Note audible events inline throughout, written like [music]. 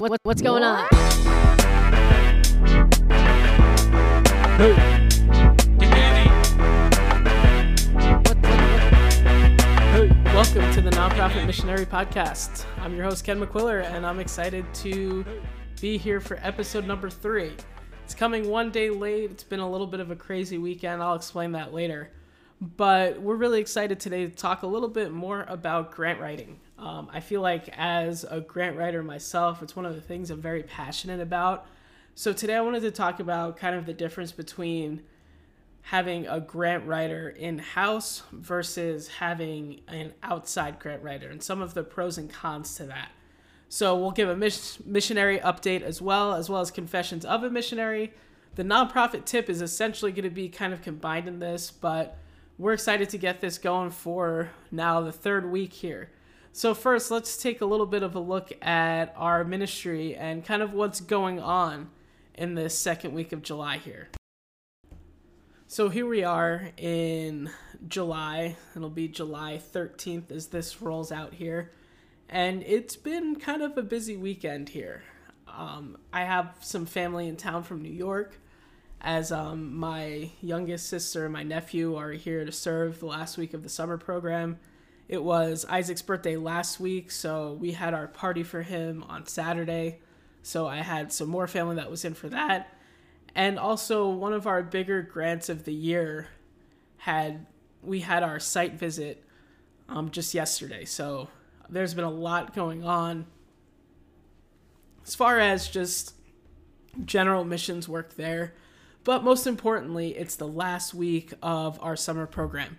what, what, what's going on? Hey, welcome to the Nonprofit Missionary Podcast. I'm your host, Ken McQuiller, and I'm excited to be here for episode number three. It's coming one day late. It's been a little bit of a crazy weekend. I'll explain that later. But we're really excited today to talk a little bit more about grant writing. Um, I feel like, as a grant writer myself, it's one of the things I'm very passionate about. So, today I wanted to talk about kind of the difference between having a grant writer in house versus having an outside grant writer and some of the pros and cons to that. So we'll give a mis- missionary update as well, as well as confessions of a missionary. The nonprofit tip is essentially going to be kind of combined in this, but we're excited to get this going for now the third week here. So first, let's take a little bit of a look at our ministry and kind of what's going on in this second week of July here. So here we are in July. It'll be July 13th as this rolls out here. And it's been kind of a busy weekend here. Um, I have some family in town from New York, as um, my youngest sister and my nephew are here to serve the last week of the summer program. It was Isaac's birthday last week, so we had our party for him on Saturday. So I had some more family that was in for that. And also one of our bigger grants of the year had we had our site visit um, just yesterday. So there's been a lot going on. As far as just general missions work there but most importantly it's the last week of our summer program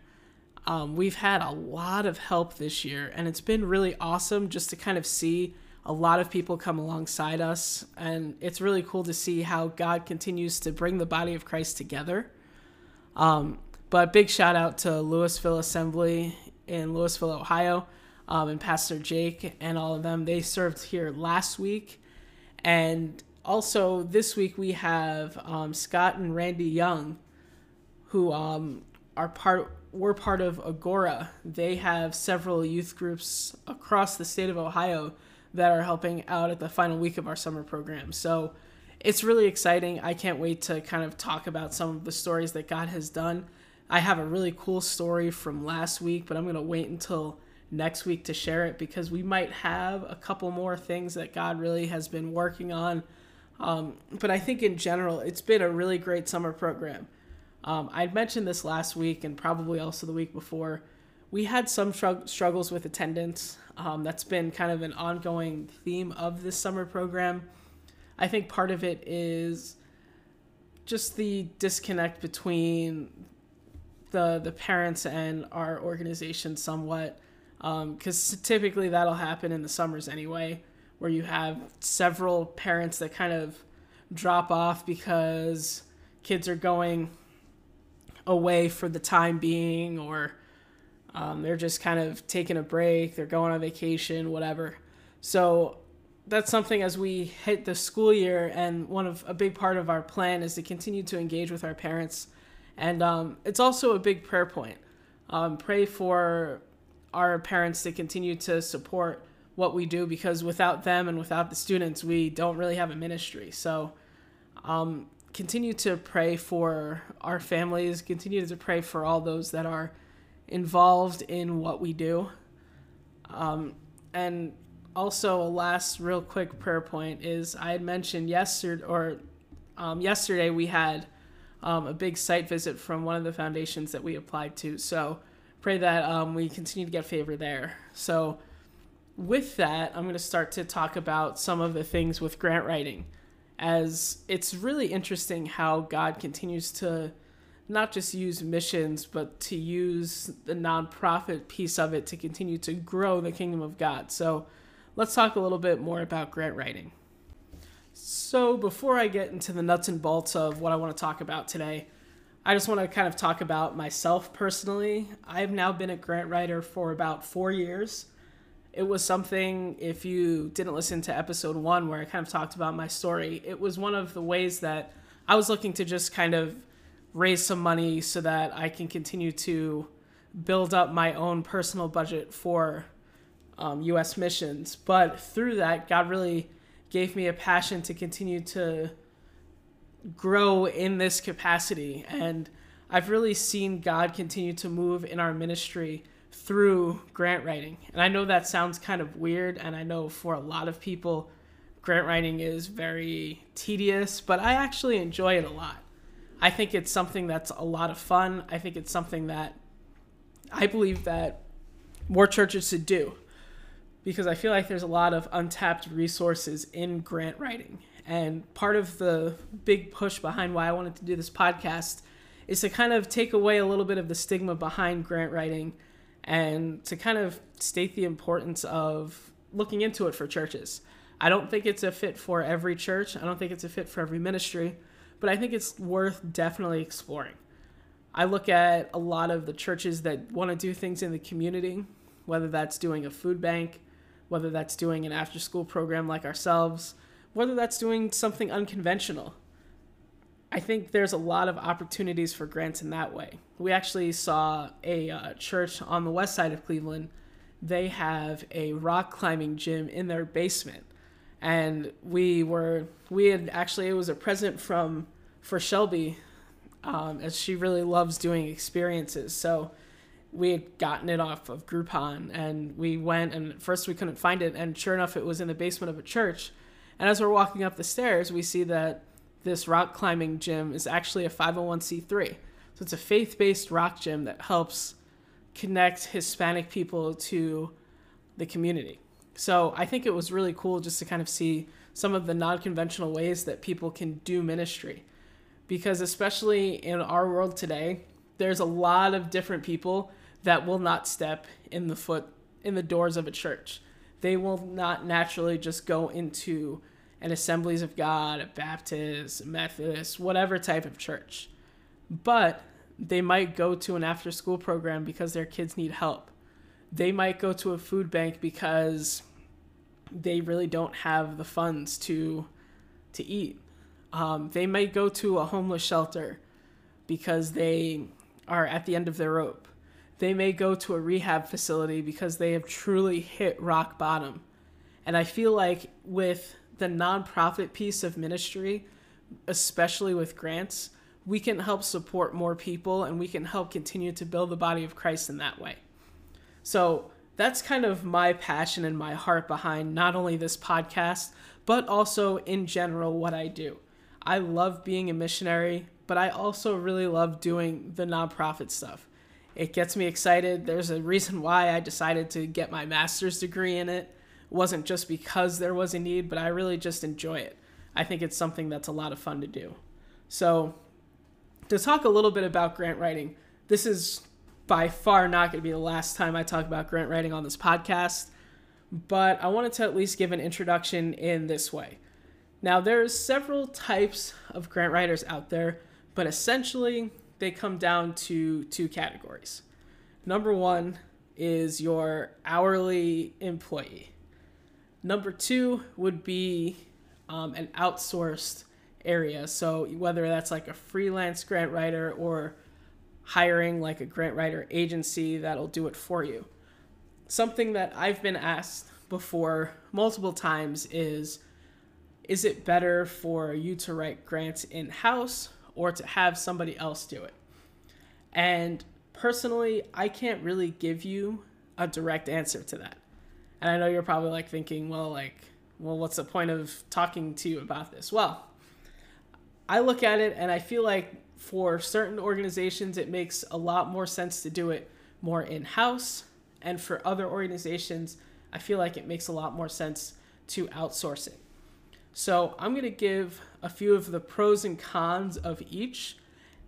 um, we've had a lot of help this year and it's been really awesome just to kind of see a lot of people come alongside us. And it's really cool to see how god continues to bring the body of christ together. Um, but big shout out to louisville assembly in louisville ohio um, and pastor jake and all of them. They served here last week. And also this week we have um, scott and randy young who um, are part were part of agora they have several youth groups across the state of ohio that are helping out at the final week of our summer program. So it's really exciting. I can't wait to kind of talk about some of the stories that God has done. I have a really cool story from last week, but I'm going to wait until next week to share it because we might have a couple more things that God really has been working on. Um, but I think in general, it's been a really great summer program. Um, I'd mentioned this last week and probably also the week before. We had some strugg- struggles with attendance. Um, that's been kind of an ongoing theme of this summer program. I think part of it is just the disconnect between the the parents and our organization somewhat because typically that'll happen in the summers anyway where you have several parents that kind of drop off because kids are going away for the time being or um, they're just kind of taking a break, they're going on vacation, whatever. So that's something as we hit the school year, and one of a big part of our plan is to continue to engage with our parents, and um, it's also a big prayer point. Um, pray for our parents to continue to support what we do because without them and without the students, we don't really have a ministry. So um, continue to pray for our families, continue to pray for all those that are involved in what we do. Um, and also, a last real quick prayer point is I had mentioned yesterday, or um, yesterday we had um, a big site visit from one of the foundations that we applied to. So pray that um, we continue to get favor there. So with that, I'm going to start to talk about some of the things with grant writing, as it's really interesting how God continues to not just use missions, but to use the nonprofit piece of it to continue to grow the kingdom of God. So let's talk a little bit more about grant writing. So before I get into the nuts and bolts of what I want to talk about today, I just want to kind of talk about myself personally. I've now been a grant writer for about four years. It was something, if you didn't listen to episode one where I kind of talked about my story, it was one of the ways that I was looking to just kind of raise some money so that I can continue to build up my own personal budget for um, U.S. missions. But through that, God really gave me a passion to continue to grow in this capacity. And I've really seen God continue to move in our ministry through grant writing. And I know that sounds kind of weird, and I know for a lot of people, grant writing is very tedious, but I actually enjoy it a lot. I think it's something that's a lot of fun. I think it's something that I believe that more churches should do because I feel like there's a lot of untapped resources in grant writing. And part of the big push behind why I wanted to do this podcast is to kind of take away a little bit of the stigma behind grant writing and to kind of state the importance of looking into it for churches. I don't think it's a fit for every church, I don't think it's a fit for every ministry, but I think it's worth definitely exploring. I look at a lot of the churches that want to do things in the community, whether that's doing a food bank, whether that's doing an after school program like ourselves, whether that's doing something unconventional. I think there's a lot of opportunities for grants in that way. We actually saw a uh, church on the west side of Cleveland. They have a rock climbing gym in their basement. And we were, we had actually, it was a present from, for Shelby, um, as she really loves doing experiences. So we had gotten it off of Groupon and we went and first we couldn't find it. And sure enough, it was in the basement of a church. And as we're walking up the stairs, we see that this rock climbing gym is actually a 501c3. So it's a faith based rock gym that helps connect Hispanic people to the community. So I think it was really cool just to kind of see some of the non conventional ways that people can do ministry. Because especially in our world today, there's a lot of different people that will not step in the foot in the doors of a church. They will not naturally just go into an Assemblies of God, a Baptist, Methodist, whatever type of church. But they might go to an after school program because their kids need help. They might go to a food bank because they really don't have the funds to to eat. Um, they might go to a homeless shelter because they are at the end of their rope. They may go to a rehab facility because they have truly hit rock bottom. And I feel like with the nonprofit piece of ministry, especially with grants, we can help support more people and we can help continue to build the body of Christ in that way. So that's kind of my passion and my heart behind not only this podcast, but also in general what I do. I love being a missionary, but I also really love doing the nonprofit stuff. It gets me excited. There's a reason why I decided to get my master's degree in it wasn't just because there was a need, but I really just enjoy it. I think it's something that's a lot of fun to do. So, to talk a little bit about grant writing, this is by far not going to be the last time I talk about grant writing on this podcast, but I wanted to at least give an introduction in this way. Now, there's several types of grant writers out there, but essentially they come down to two categories. Number one is your hourly employee. Number two would be um, an outsourced area. So whether that's like a freelance grant writer or hiring like a grant writer agency that'll do it for you. Something that I've been asked before multiple times is is it better for you to write grants in house or to have somebody else do it? And personally, I can't really give you a direct answer to that. And I know you're probably like thinking, well, like, well, what's the point of talking to you about this? Well, I look at it and I feel like for certain organizations, it makes a lot more sense to do it more in house. And for other organizations, I feel like it makes a lot more sense to outsource it. So I'm going to give a few of the pros and cons of each.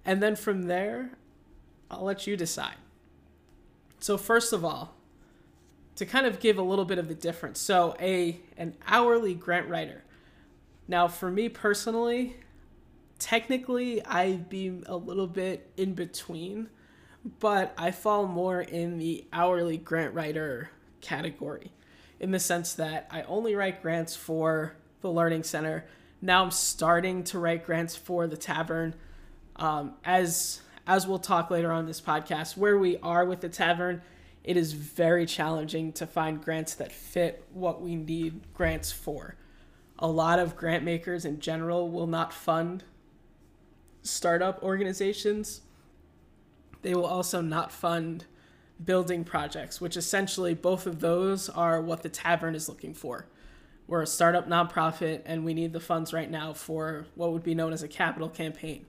And then from there, I'll let you decide. So, first of all, to kind of give a little bit of the difference. So a an hourly grant writer. Now for me personally, technically I'd be a little bit in between, but I fall more in the hourly grant writer category in the sense that I only write grants for the learning center. Now I'm starting to write grants for the tavern. Um, as as we'll talk later on this podcast, where we are with the tavern it is very challenging to find grants that fit what we need grants for. a lot of grant makers in general will not fund startup organizations. They will also not fund building projects, which essentially both of those are what the tavern is looking for. We're a startup nonprofit and we need the funds right now for what would be known as a capital campaign.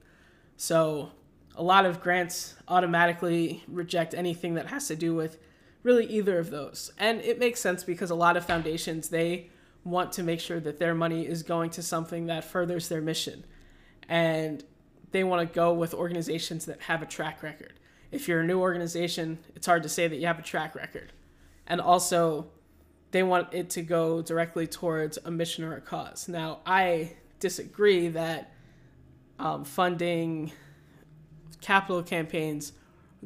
So, a lot of grants automatically reject anything that has to do with really either of those. And it makes sense because a lot of foundations they want to make sure that their money is going to something that furthers their mission. And they want to go with organizations that have a track record. If you're a new organization, it's hard to say that you have a track record. And also, they want it to go directly towards a mission or a cause. Now, I disagree that um, funding capital campaigns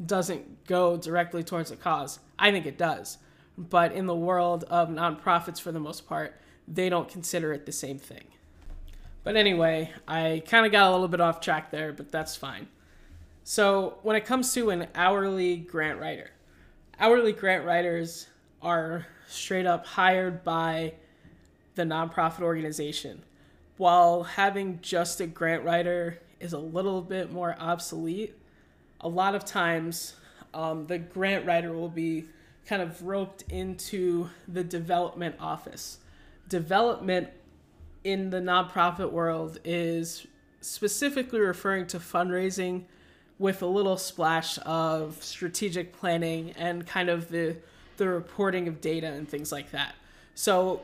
doesn't go directly towards a cause. I think it does. But in the world of nonprofits, for the most part, they don't consider it the same thing. But anyway, I kind of got a little bit off track there, but that's fine. So, when it comes to an hourly grant writer, hourly grant writers are straight up hired by the nonprofit organization. While having just a grant writer is a little bit more obsolete, a lot of times um, the grant writer will be kind of roped into the development office. Development in the nonprofit world is specifically referring to fundraising with a little splash of strategic planning and kind of the the reporting of data and things like that. So,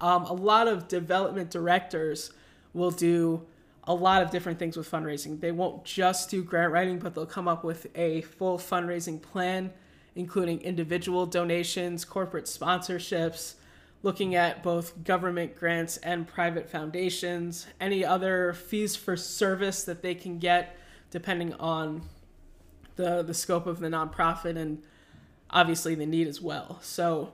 um, a lot of development directors will do a lot of different things with fundraising. They won't just do grant writing, but they'll come up with a full fundraising plan, including individual donations, corporate sponsorships, looking at both government grants and private foundations, any other fees for service that they can get depending on the the scope of the nonprofit and obviously the need as well. So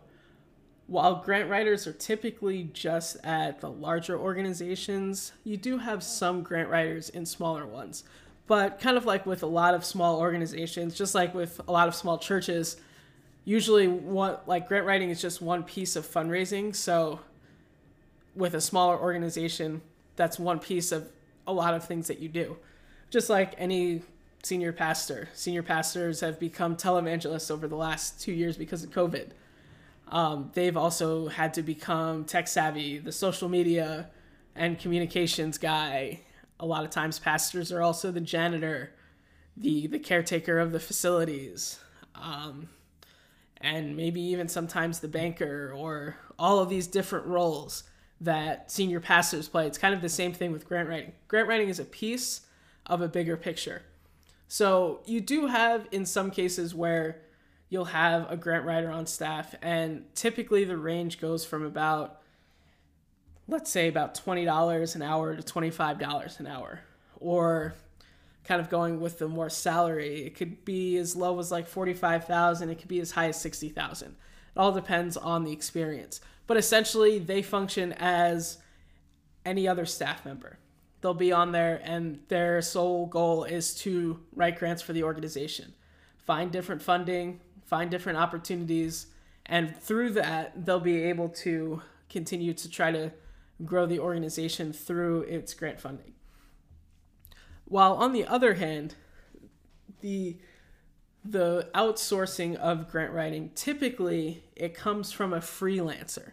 while grant writers are typically just at the larger organizations, you do have some grant writers in smaller ones. But kind of like with a lot of small organizations, just like with a lot of small churches, usually what like grant writing is just one piece of fundraising. So with a smaller organization, that's one piece of a lot of things that you do. Just like any senior pastor. Senior pastors have become televangelists over the last two years because of COVID. Um, they've also had to become tech savvy, the social media and communications guy. A lot of times, pastors are also the janitor, the the caretaker of the facilities, um, and maybe even sometimes the banker, or all of these different roles that senior pastors play. It's kind of the same thing with grant writing. Grant writing is a piece of a bigger picture. So you do have in some cases where you'll have a grant writer on staff, and typically the range goes from about, let's say, about $20 an hour to $25 an hour. Or kind of going with the more salary, it could be as low as like 45,000, it could be as high as 60,000. It all depends on the experience. But essentially, they function as any other staff member they'll be on there and their sole goal is to write grants for the organization find different funding find different opportunities and through that they'll be able to continue to try to grow the organization through its grant funding while on the other hand the the outsourcing of grant writing typically it comes from a freelancer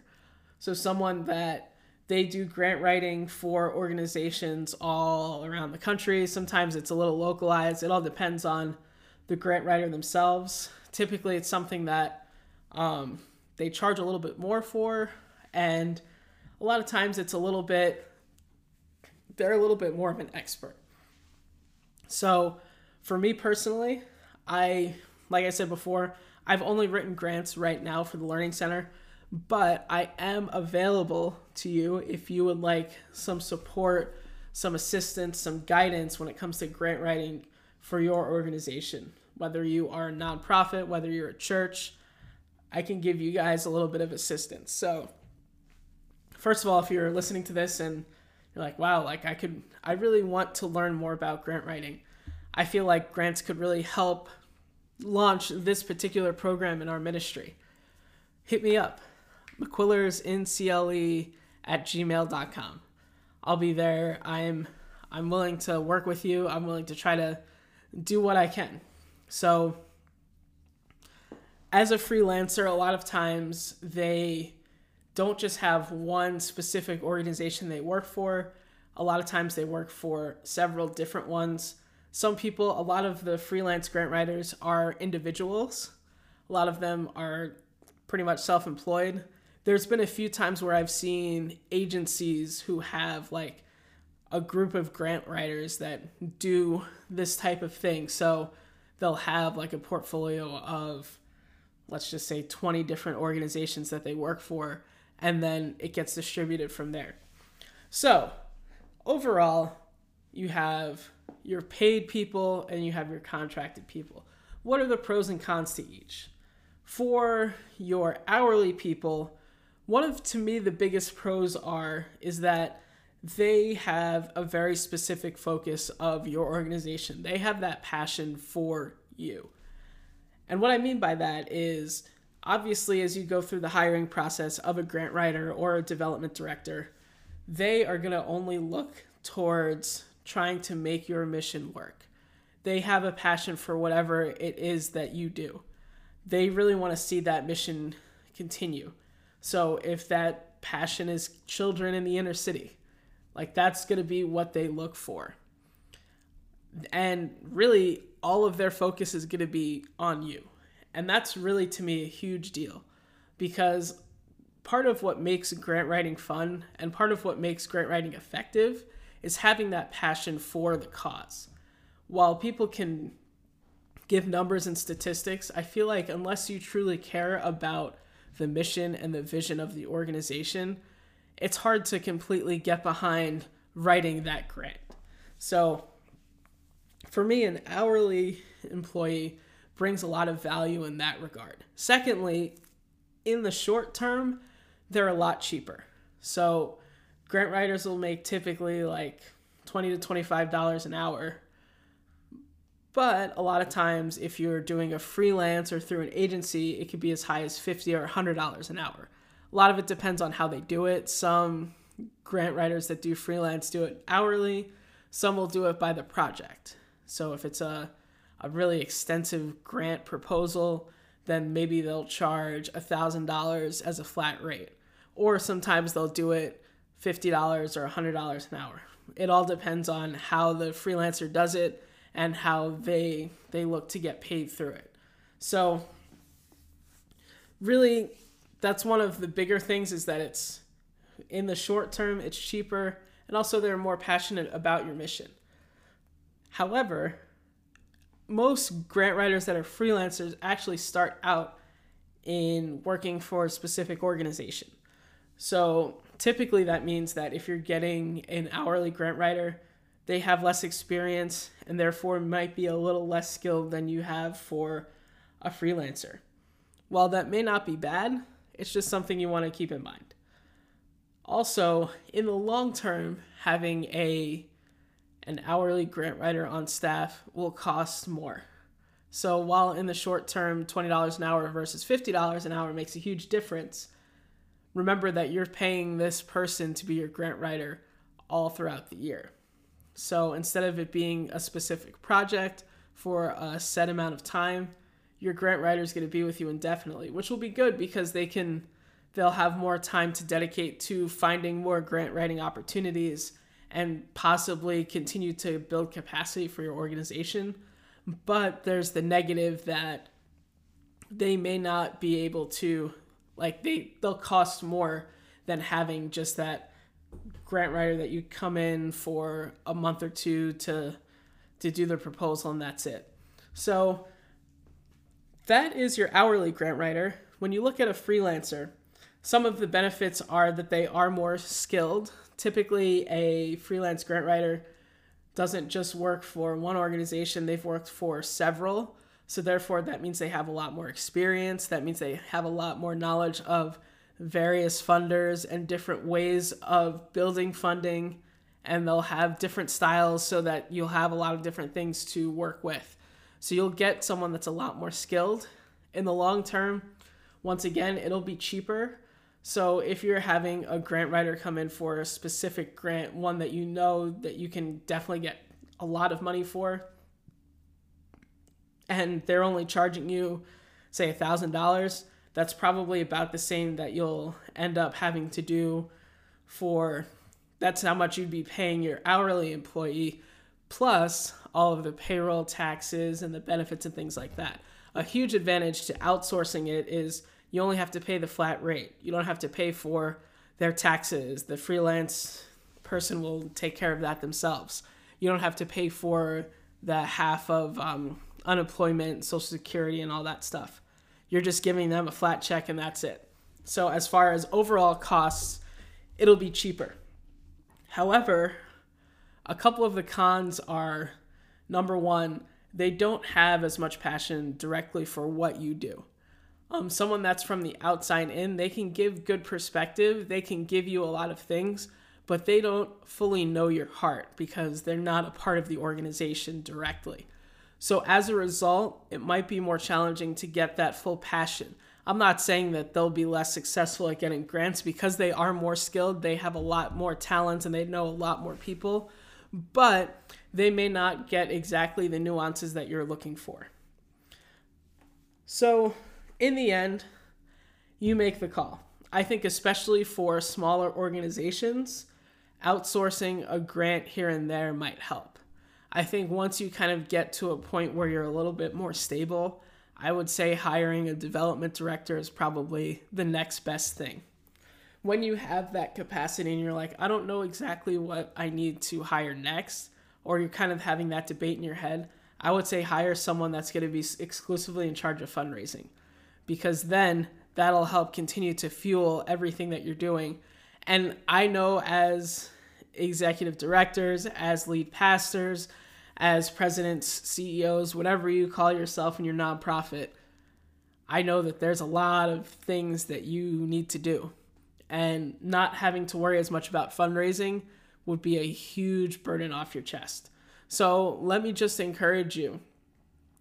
so someone that they do grant writing for organizations all around the country. Sometimes it's a little localized. It all depends on the grant writer themselves. Typically, it's something that um, they charge a little bit more for, and a lot of times it's a little bit, they're a little bit more of an expert. So, for me personally, I, like I said before, I've only written grants right now for the Learning Center but I am available to you if you would like some support, some assistance, some guidance when it comes to grant writing for your organization. Whether you are a nonprofit, whether you're a church, I can give you guys a little bit of assistance. So, first of all, if you're listening to this and you're like, wow, like I could, I really want to learn more about grant writing, I feel like grants could really help launch this particular program in our ministry. Hit me up McQuillers in CLE at gmail.com. I'll be there. I'm I'm willing to work with you. I'm willing to try to do what I can. So as a freelancer, a lot of times they don't just have one specific organization they work for. A lot of times they work for several different ones. Some people, a lot of the freelance grant writers are individuals. A lot of them are pretty much self employed. There's been a few times where I've seen agencies who have like a group of grant writers that do this type of thing. So they'll have like a portfolio of, let's just say, 20 different organizations that they work for, and then it gets distributed from there. So overall, you have your paid people and you have your contracted people. What are the pros and cons to each? For your hourly people, one of to me the biggest pros are is that they have a very specific focus of your organization. They have that passion for you. And what I mean by that is obviously, as you go through the hiring process of a grant writer or a development director, they are going to only look towards trying to make your mission work. They have a passion for whatever it is that you do. They really want to see that mission continue. So if that passion is children in the inner city, like that's going to be what they look for. And really, all of their focus is going to be on you. And that's really, to me, a huge deal because part of what makes grant writing fun and part of what makes grant writing effective is having that passion for the cause. While people can give numbers and statistics, I feel like unless you truly care about the mission and the vision of the organization, it's hard to completely get behind writing that grant. So, for me, an hourly employee brings a lot of value in that regard. Secondly, in the short term, they're a lot cheaper. So, grant writers will make typically like 20 to 25 dollars an hour. But a lot of times if you're doing a freelance or through an agency, it could be as high as 50 or 100 dollars an hour a lot of it depends on how they do it. Some grant writers that do freelance do it hourly, some will do it by the project. So if it's a, a really extensive grant proposal, then maybe they'll charge $1,000 as a flat rate. Or sometimes they'll do it $50 or $100 an hour. It all depends on how the freelancer does it and how they they look to get paid through it. So really that's one of the bigger things is that it's in the short term it's cheaper and also they're more passionate about your mission. However most grant writers that are freelancers actually start out in working for a specific organization. So typically that means that if you're getting an hourly grant writer they have less experience and therefore might be a little less skilled than you have for a freelancer. While that may not be bad it's just something you want to keep in mind. Also, in the long term, having a an hourly grant writer on staff will cost more. So while in the short term, $20 an hour versus $50 an hour makes a huge difference, remember that you're paying this person to be your grant writer all throughout the year. So instead of it being a specific project for a set amount of time, your grant writer is going to be with you indefinitely, which will be good because they can they'll have more time to dedicate to finding more grant writing opportunities and possibly continue to build capacity for your organization. But there's the negative that they may not be able to like they they'll cost more than having just that grant writer that you come in for a month or two to to do the proposal and that's it. So that is your hourly grant writer. When you look at a freelancer, some of the benefits are that they are more skilled. Typically, a freelance grant writer doesn't just work for one organization, they've worked for several. So, therefore, that means they have a lot more experience. That means they have a lot more knowledge of various funders and different ways of building funding. And they'll have different styles so that you'll have a lot of different things to work with. So you'll get someone that's a lot more skilled. In the long term, once again, it'll be cheaper. So if you're having a grant writer come in for a specific grant, one that you know that you can definitely get a lot of money for, and they're only charging you, say, a thousand dollars, that's probably about the same that you'll end up having to do for that's how much you'd be paying your hourly employee plus all of the payroll taxes and the benefits and things like that. A huge advantage to outsourcing it is you only have to pay the flat rate. You don't have to pay for their taxes. The freelance person will take care of that themselves. You don't have to pay for the half of um, unemployment, social security, and all that stuff. You're just giving them a flat check and that's it. So, as far as overall costs, it'll be cheaper. However, a couple of the cons are number one, they don't have as much passion directly for what you do. Um, someone that's from the outside in, they can give good perspective, they can give you a lot of things, but they don't fully know your heart because they're not a part of the organization directly. So, as a result, it might be more challenging to get that full passion. I'm not saying that they'll be less successful at getting grants because they are more skilled, they have a lot more talent, and they know a lot more people, but they may not get exactly the nuances that you're looking for. So, in the end, you make the call. I think, especially for smaller organizations, outsourcing a grant here and there might help. I think once you kind of get to a point where you're a little bit more stable, I would say hiring a development director is probably the next best thing. When you have that capacity and you're like, I don't know exactly what I need to hire next, or you're kind of having that debate in your head, I would say hire someone that's going to be exclusively in charge of fundraising because then that'll help continue to fuel everything that you're doing. And I know as executive directors, as lead pastors, as presidents, CEOs, whatever you call yourself in your nonprofit, I know that there's a lot of things that you need to do. And not having to worry as much about fundraising would be a huge burden off your chest. So let me just encourage you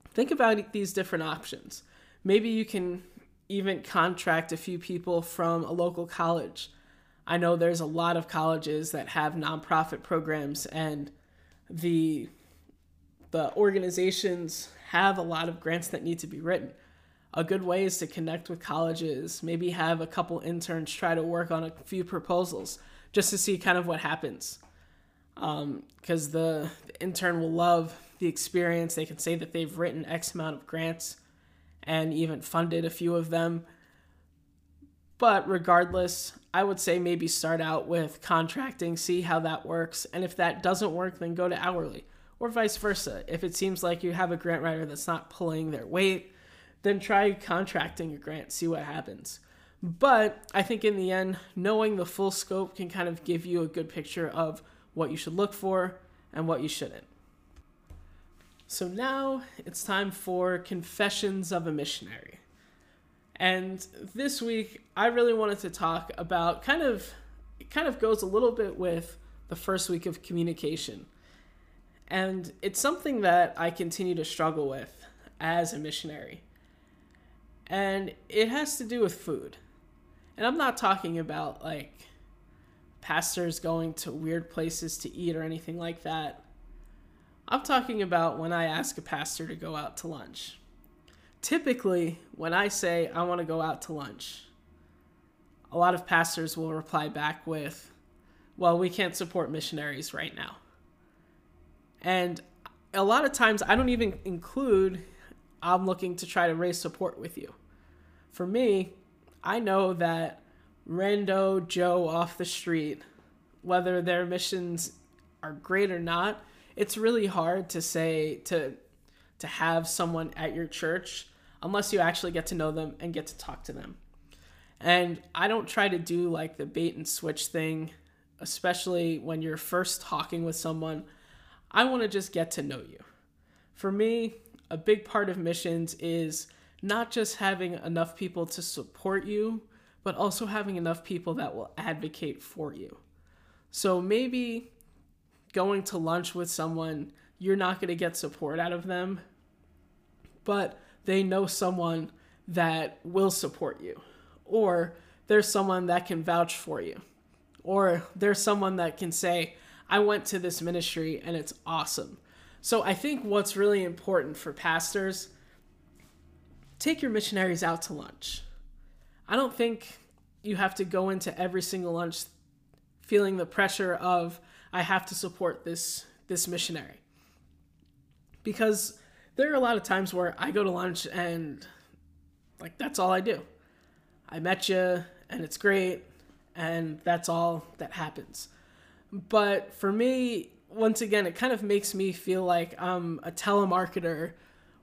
think about these different options. Maybe you can even contract a few people from a local college. I know there's a lot of colleges that have nonprofit programs and the the organizations have a lot of grants that need to be written. A good way is to connect with colleges, maybe have a couple interns try to work on a few proposals just to see kind of what happens. Because um, the, the intern will love the experience. They can say that they've written X amount of grants and even funded a few of them. But regardless, I would say maybe start out with contracting, see how that works. And if that doesn't work, then go to hourly or vice versa. If it seems like you have a grant writer that's not pulling their weight, then try contracting a grant, see what happens. But I think in the end, knowing the full scope can kind of give you a good picture of what you should look for and what you shouldn't. So now it's time for Confessions of a Missionary. And this week I really wanted to talk about kind of it kind of goes a little bit with the first week of communication. And it's something that I continue to struggle with as a missionary. And it has to do with food. And I'm not talking about like pastors going to weird places to eat or anything like that. I'm talking about when I ask a pastor to go out to lunch. Typically, when I say I want to go out to lunch, a lot of pastors will reply back with, Well, we can't support missionaries right now. And a lot of times, I don't even include, I'm looking to try to raise support with you. For me, I know that Rando Joe off the street, whether their missions are great or not, it's really hard to say to to have someone at your church unless you actually get to know them and get to talk to them. And I don't try to do like the bait and switch thing, especially when you're first talking with someone. I want to just get to know you. For me, a big part of missions is not just having enough people to support you, but also having enough people that will advocate for you. So maybe going to lunch with someone, you're not going to get support out of them, but they know someone that will support you. Or there's someone that can vouch for you, or there's someone that can say, I went to this ministry and it's awesome. So I think what's really important for pastors take your missionaries out to lunch. I don't think you have to go into every single lunch feeling the pressure of I have to support this this missionary. Because there are a lot of times where I go to lunch and like that's all I do. I met you and it's great and that's all that happens. But for me, once again, it kind of makes me feel like I'm a telemarketer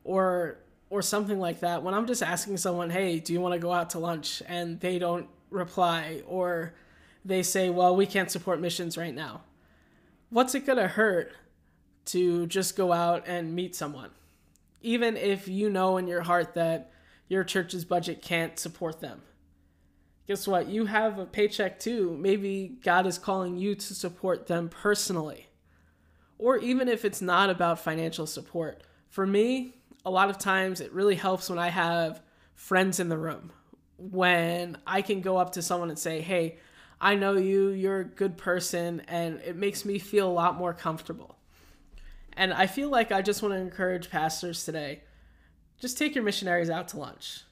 or or something like that when I'm just asking someone, "Hey, do you want to go out to lunch?" and they don't reply or they say, "Well, we can't support missions right now." What's it going to hurt to just go out and meet someone? Even if you know in your heart that your church's budget can't support them. Guess what? You have a paycheck too. Maybe God is calling you to support them personally. Or even if it's not about financial support. For me, a lot of times it really helps when I have friends in the room. When I can go up to someone and say, hey, I know you, you're a good person, and it makes me feel a lot more comfortable. And I feel like I just want to encourage pastors today just take your missionaries out to lunch.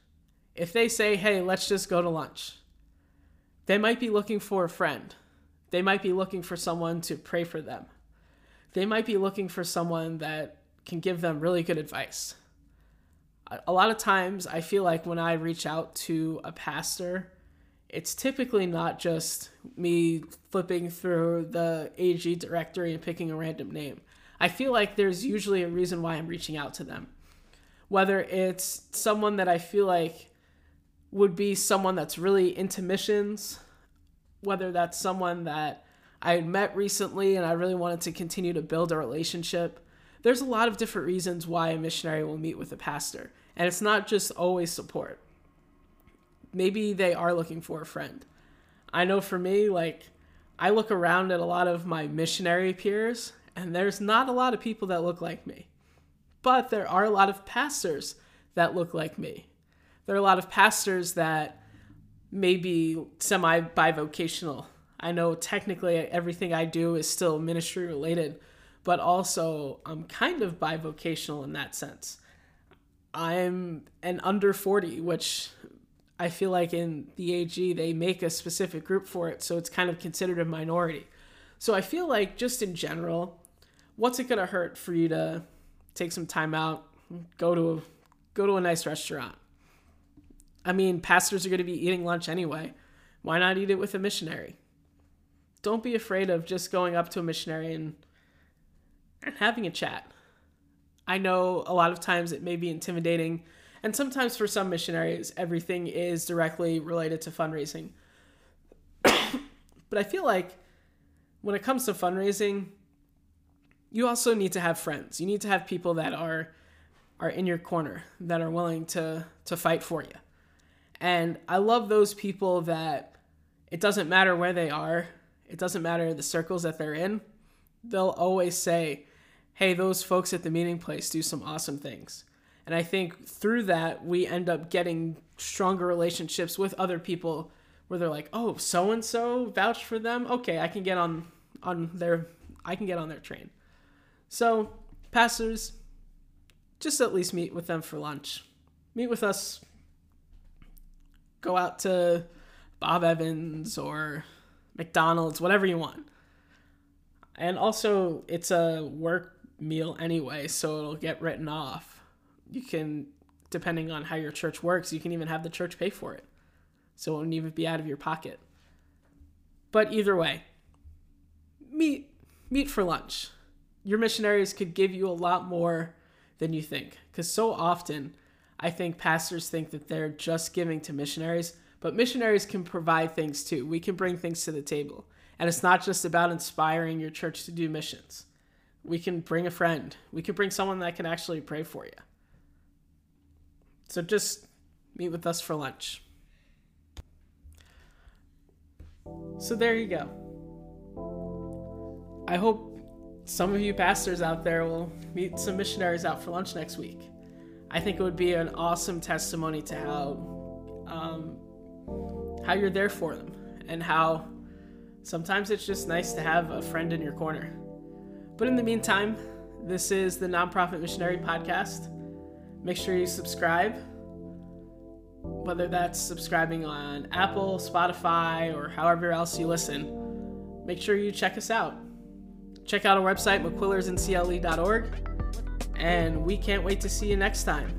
If they say, hey, let's just go to lunch, they might be looking for a friend. They might be looking for someone to pray for them. They might be looking for someone that can give them really good advice. A lot of times, I feel like when I reach out to a pastor, it's typically not just me flipping through the AG directory and picking a random name. I feel like there's usually a reason why I'm reaching out to them. Whether it's someone that I feel like would be someone that's really into missions, whether that's someone that I had met recently and I really wanted to continue to build a relationship. There's a lot of different reasons why a missionary will meet with a pastor, and it's not just always support. Maybe they are looking for a friend. I know for me, like, I look around at a lot of my missionary peers, and there's not a lot of people that look like me. But there are a lot of pastors that look like me there are a lot of pastors that may be semi bivocational. I know technically everything I do is still ministry related, but also I'm kind of bivocational in that sense. I'm an under 40, which I feel like in the AG they make a specific group for it, so it's kind of considered a minority. So I feel like just in general, what's it gonna hurt for you to take some time out, go to a, go to a nice restaurant, I mean, pastors are to be eating lunch anyway. Why not eat it with a missionary? Don't be afraid of just going up to a missionary and and having a chat. I know a lot of times it may be intimidating, and sometimes for some missionaries, everything is directly related to fundraising. [coughs] but I feel like when it comes to fundraising, you also need to have friends. You need to have people that are are in your corner that are willing to to fight for you. And I love those people that it doesn't matter where they are, it doesn't matter the circles that they're in, they'll always say, hey, those folks at the meeting place do some awesome things. And I think through that, we end up getting stronger relationships with other people where they're like, oh, so and so vouched for them. Okay, I can get on on their I can get on their train. So, pastors, just at least meet with them for lunch. Meet with us go out to Bob Evans or McDonald's, whatever you want. And also, it's a work meal anyway, so it'll get written off. You can, depending on how your church works, you can even have the church pay for it. So it won't even be out of your pocket. But either way, meet meet for lunch. Your missionaries could give you a lot more than you think. Because so often I think pastors think that they're just giving to missionaries, but missionaries can provide things too. We can bring things to the table. And it's not just about inspiring your church to do missions. We can bring a friend, we can bring someone that can actually pray for you. So just meet with us for lunch. So there you go. I hope some of you pastors out there will meet some missionaries out for lunch next week. I think it would be an awesome testimony to how um, how you're there for them and how sometimes it's just nice to have a friend in your corner. But in the meantime, this is the Nonprofit Missionary Podcast. Make sure you subscribe, whether that's subscribing on Apple, Spotify, or however else you listen. Make sure you check us out. Check out our website, mcquillersincle.org, and we can't wait to see you next time.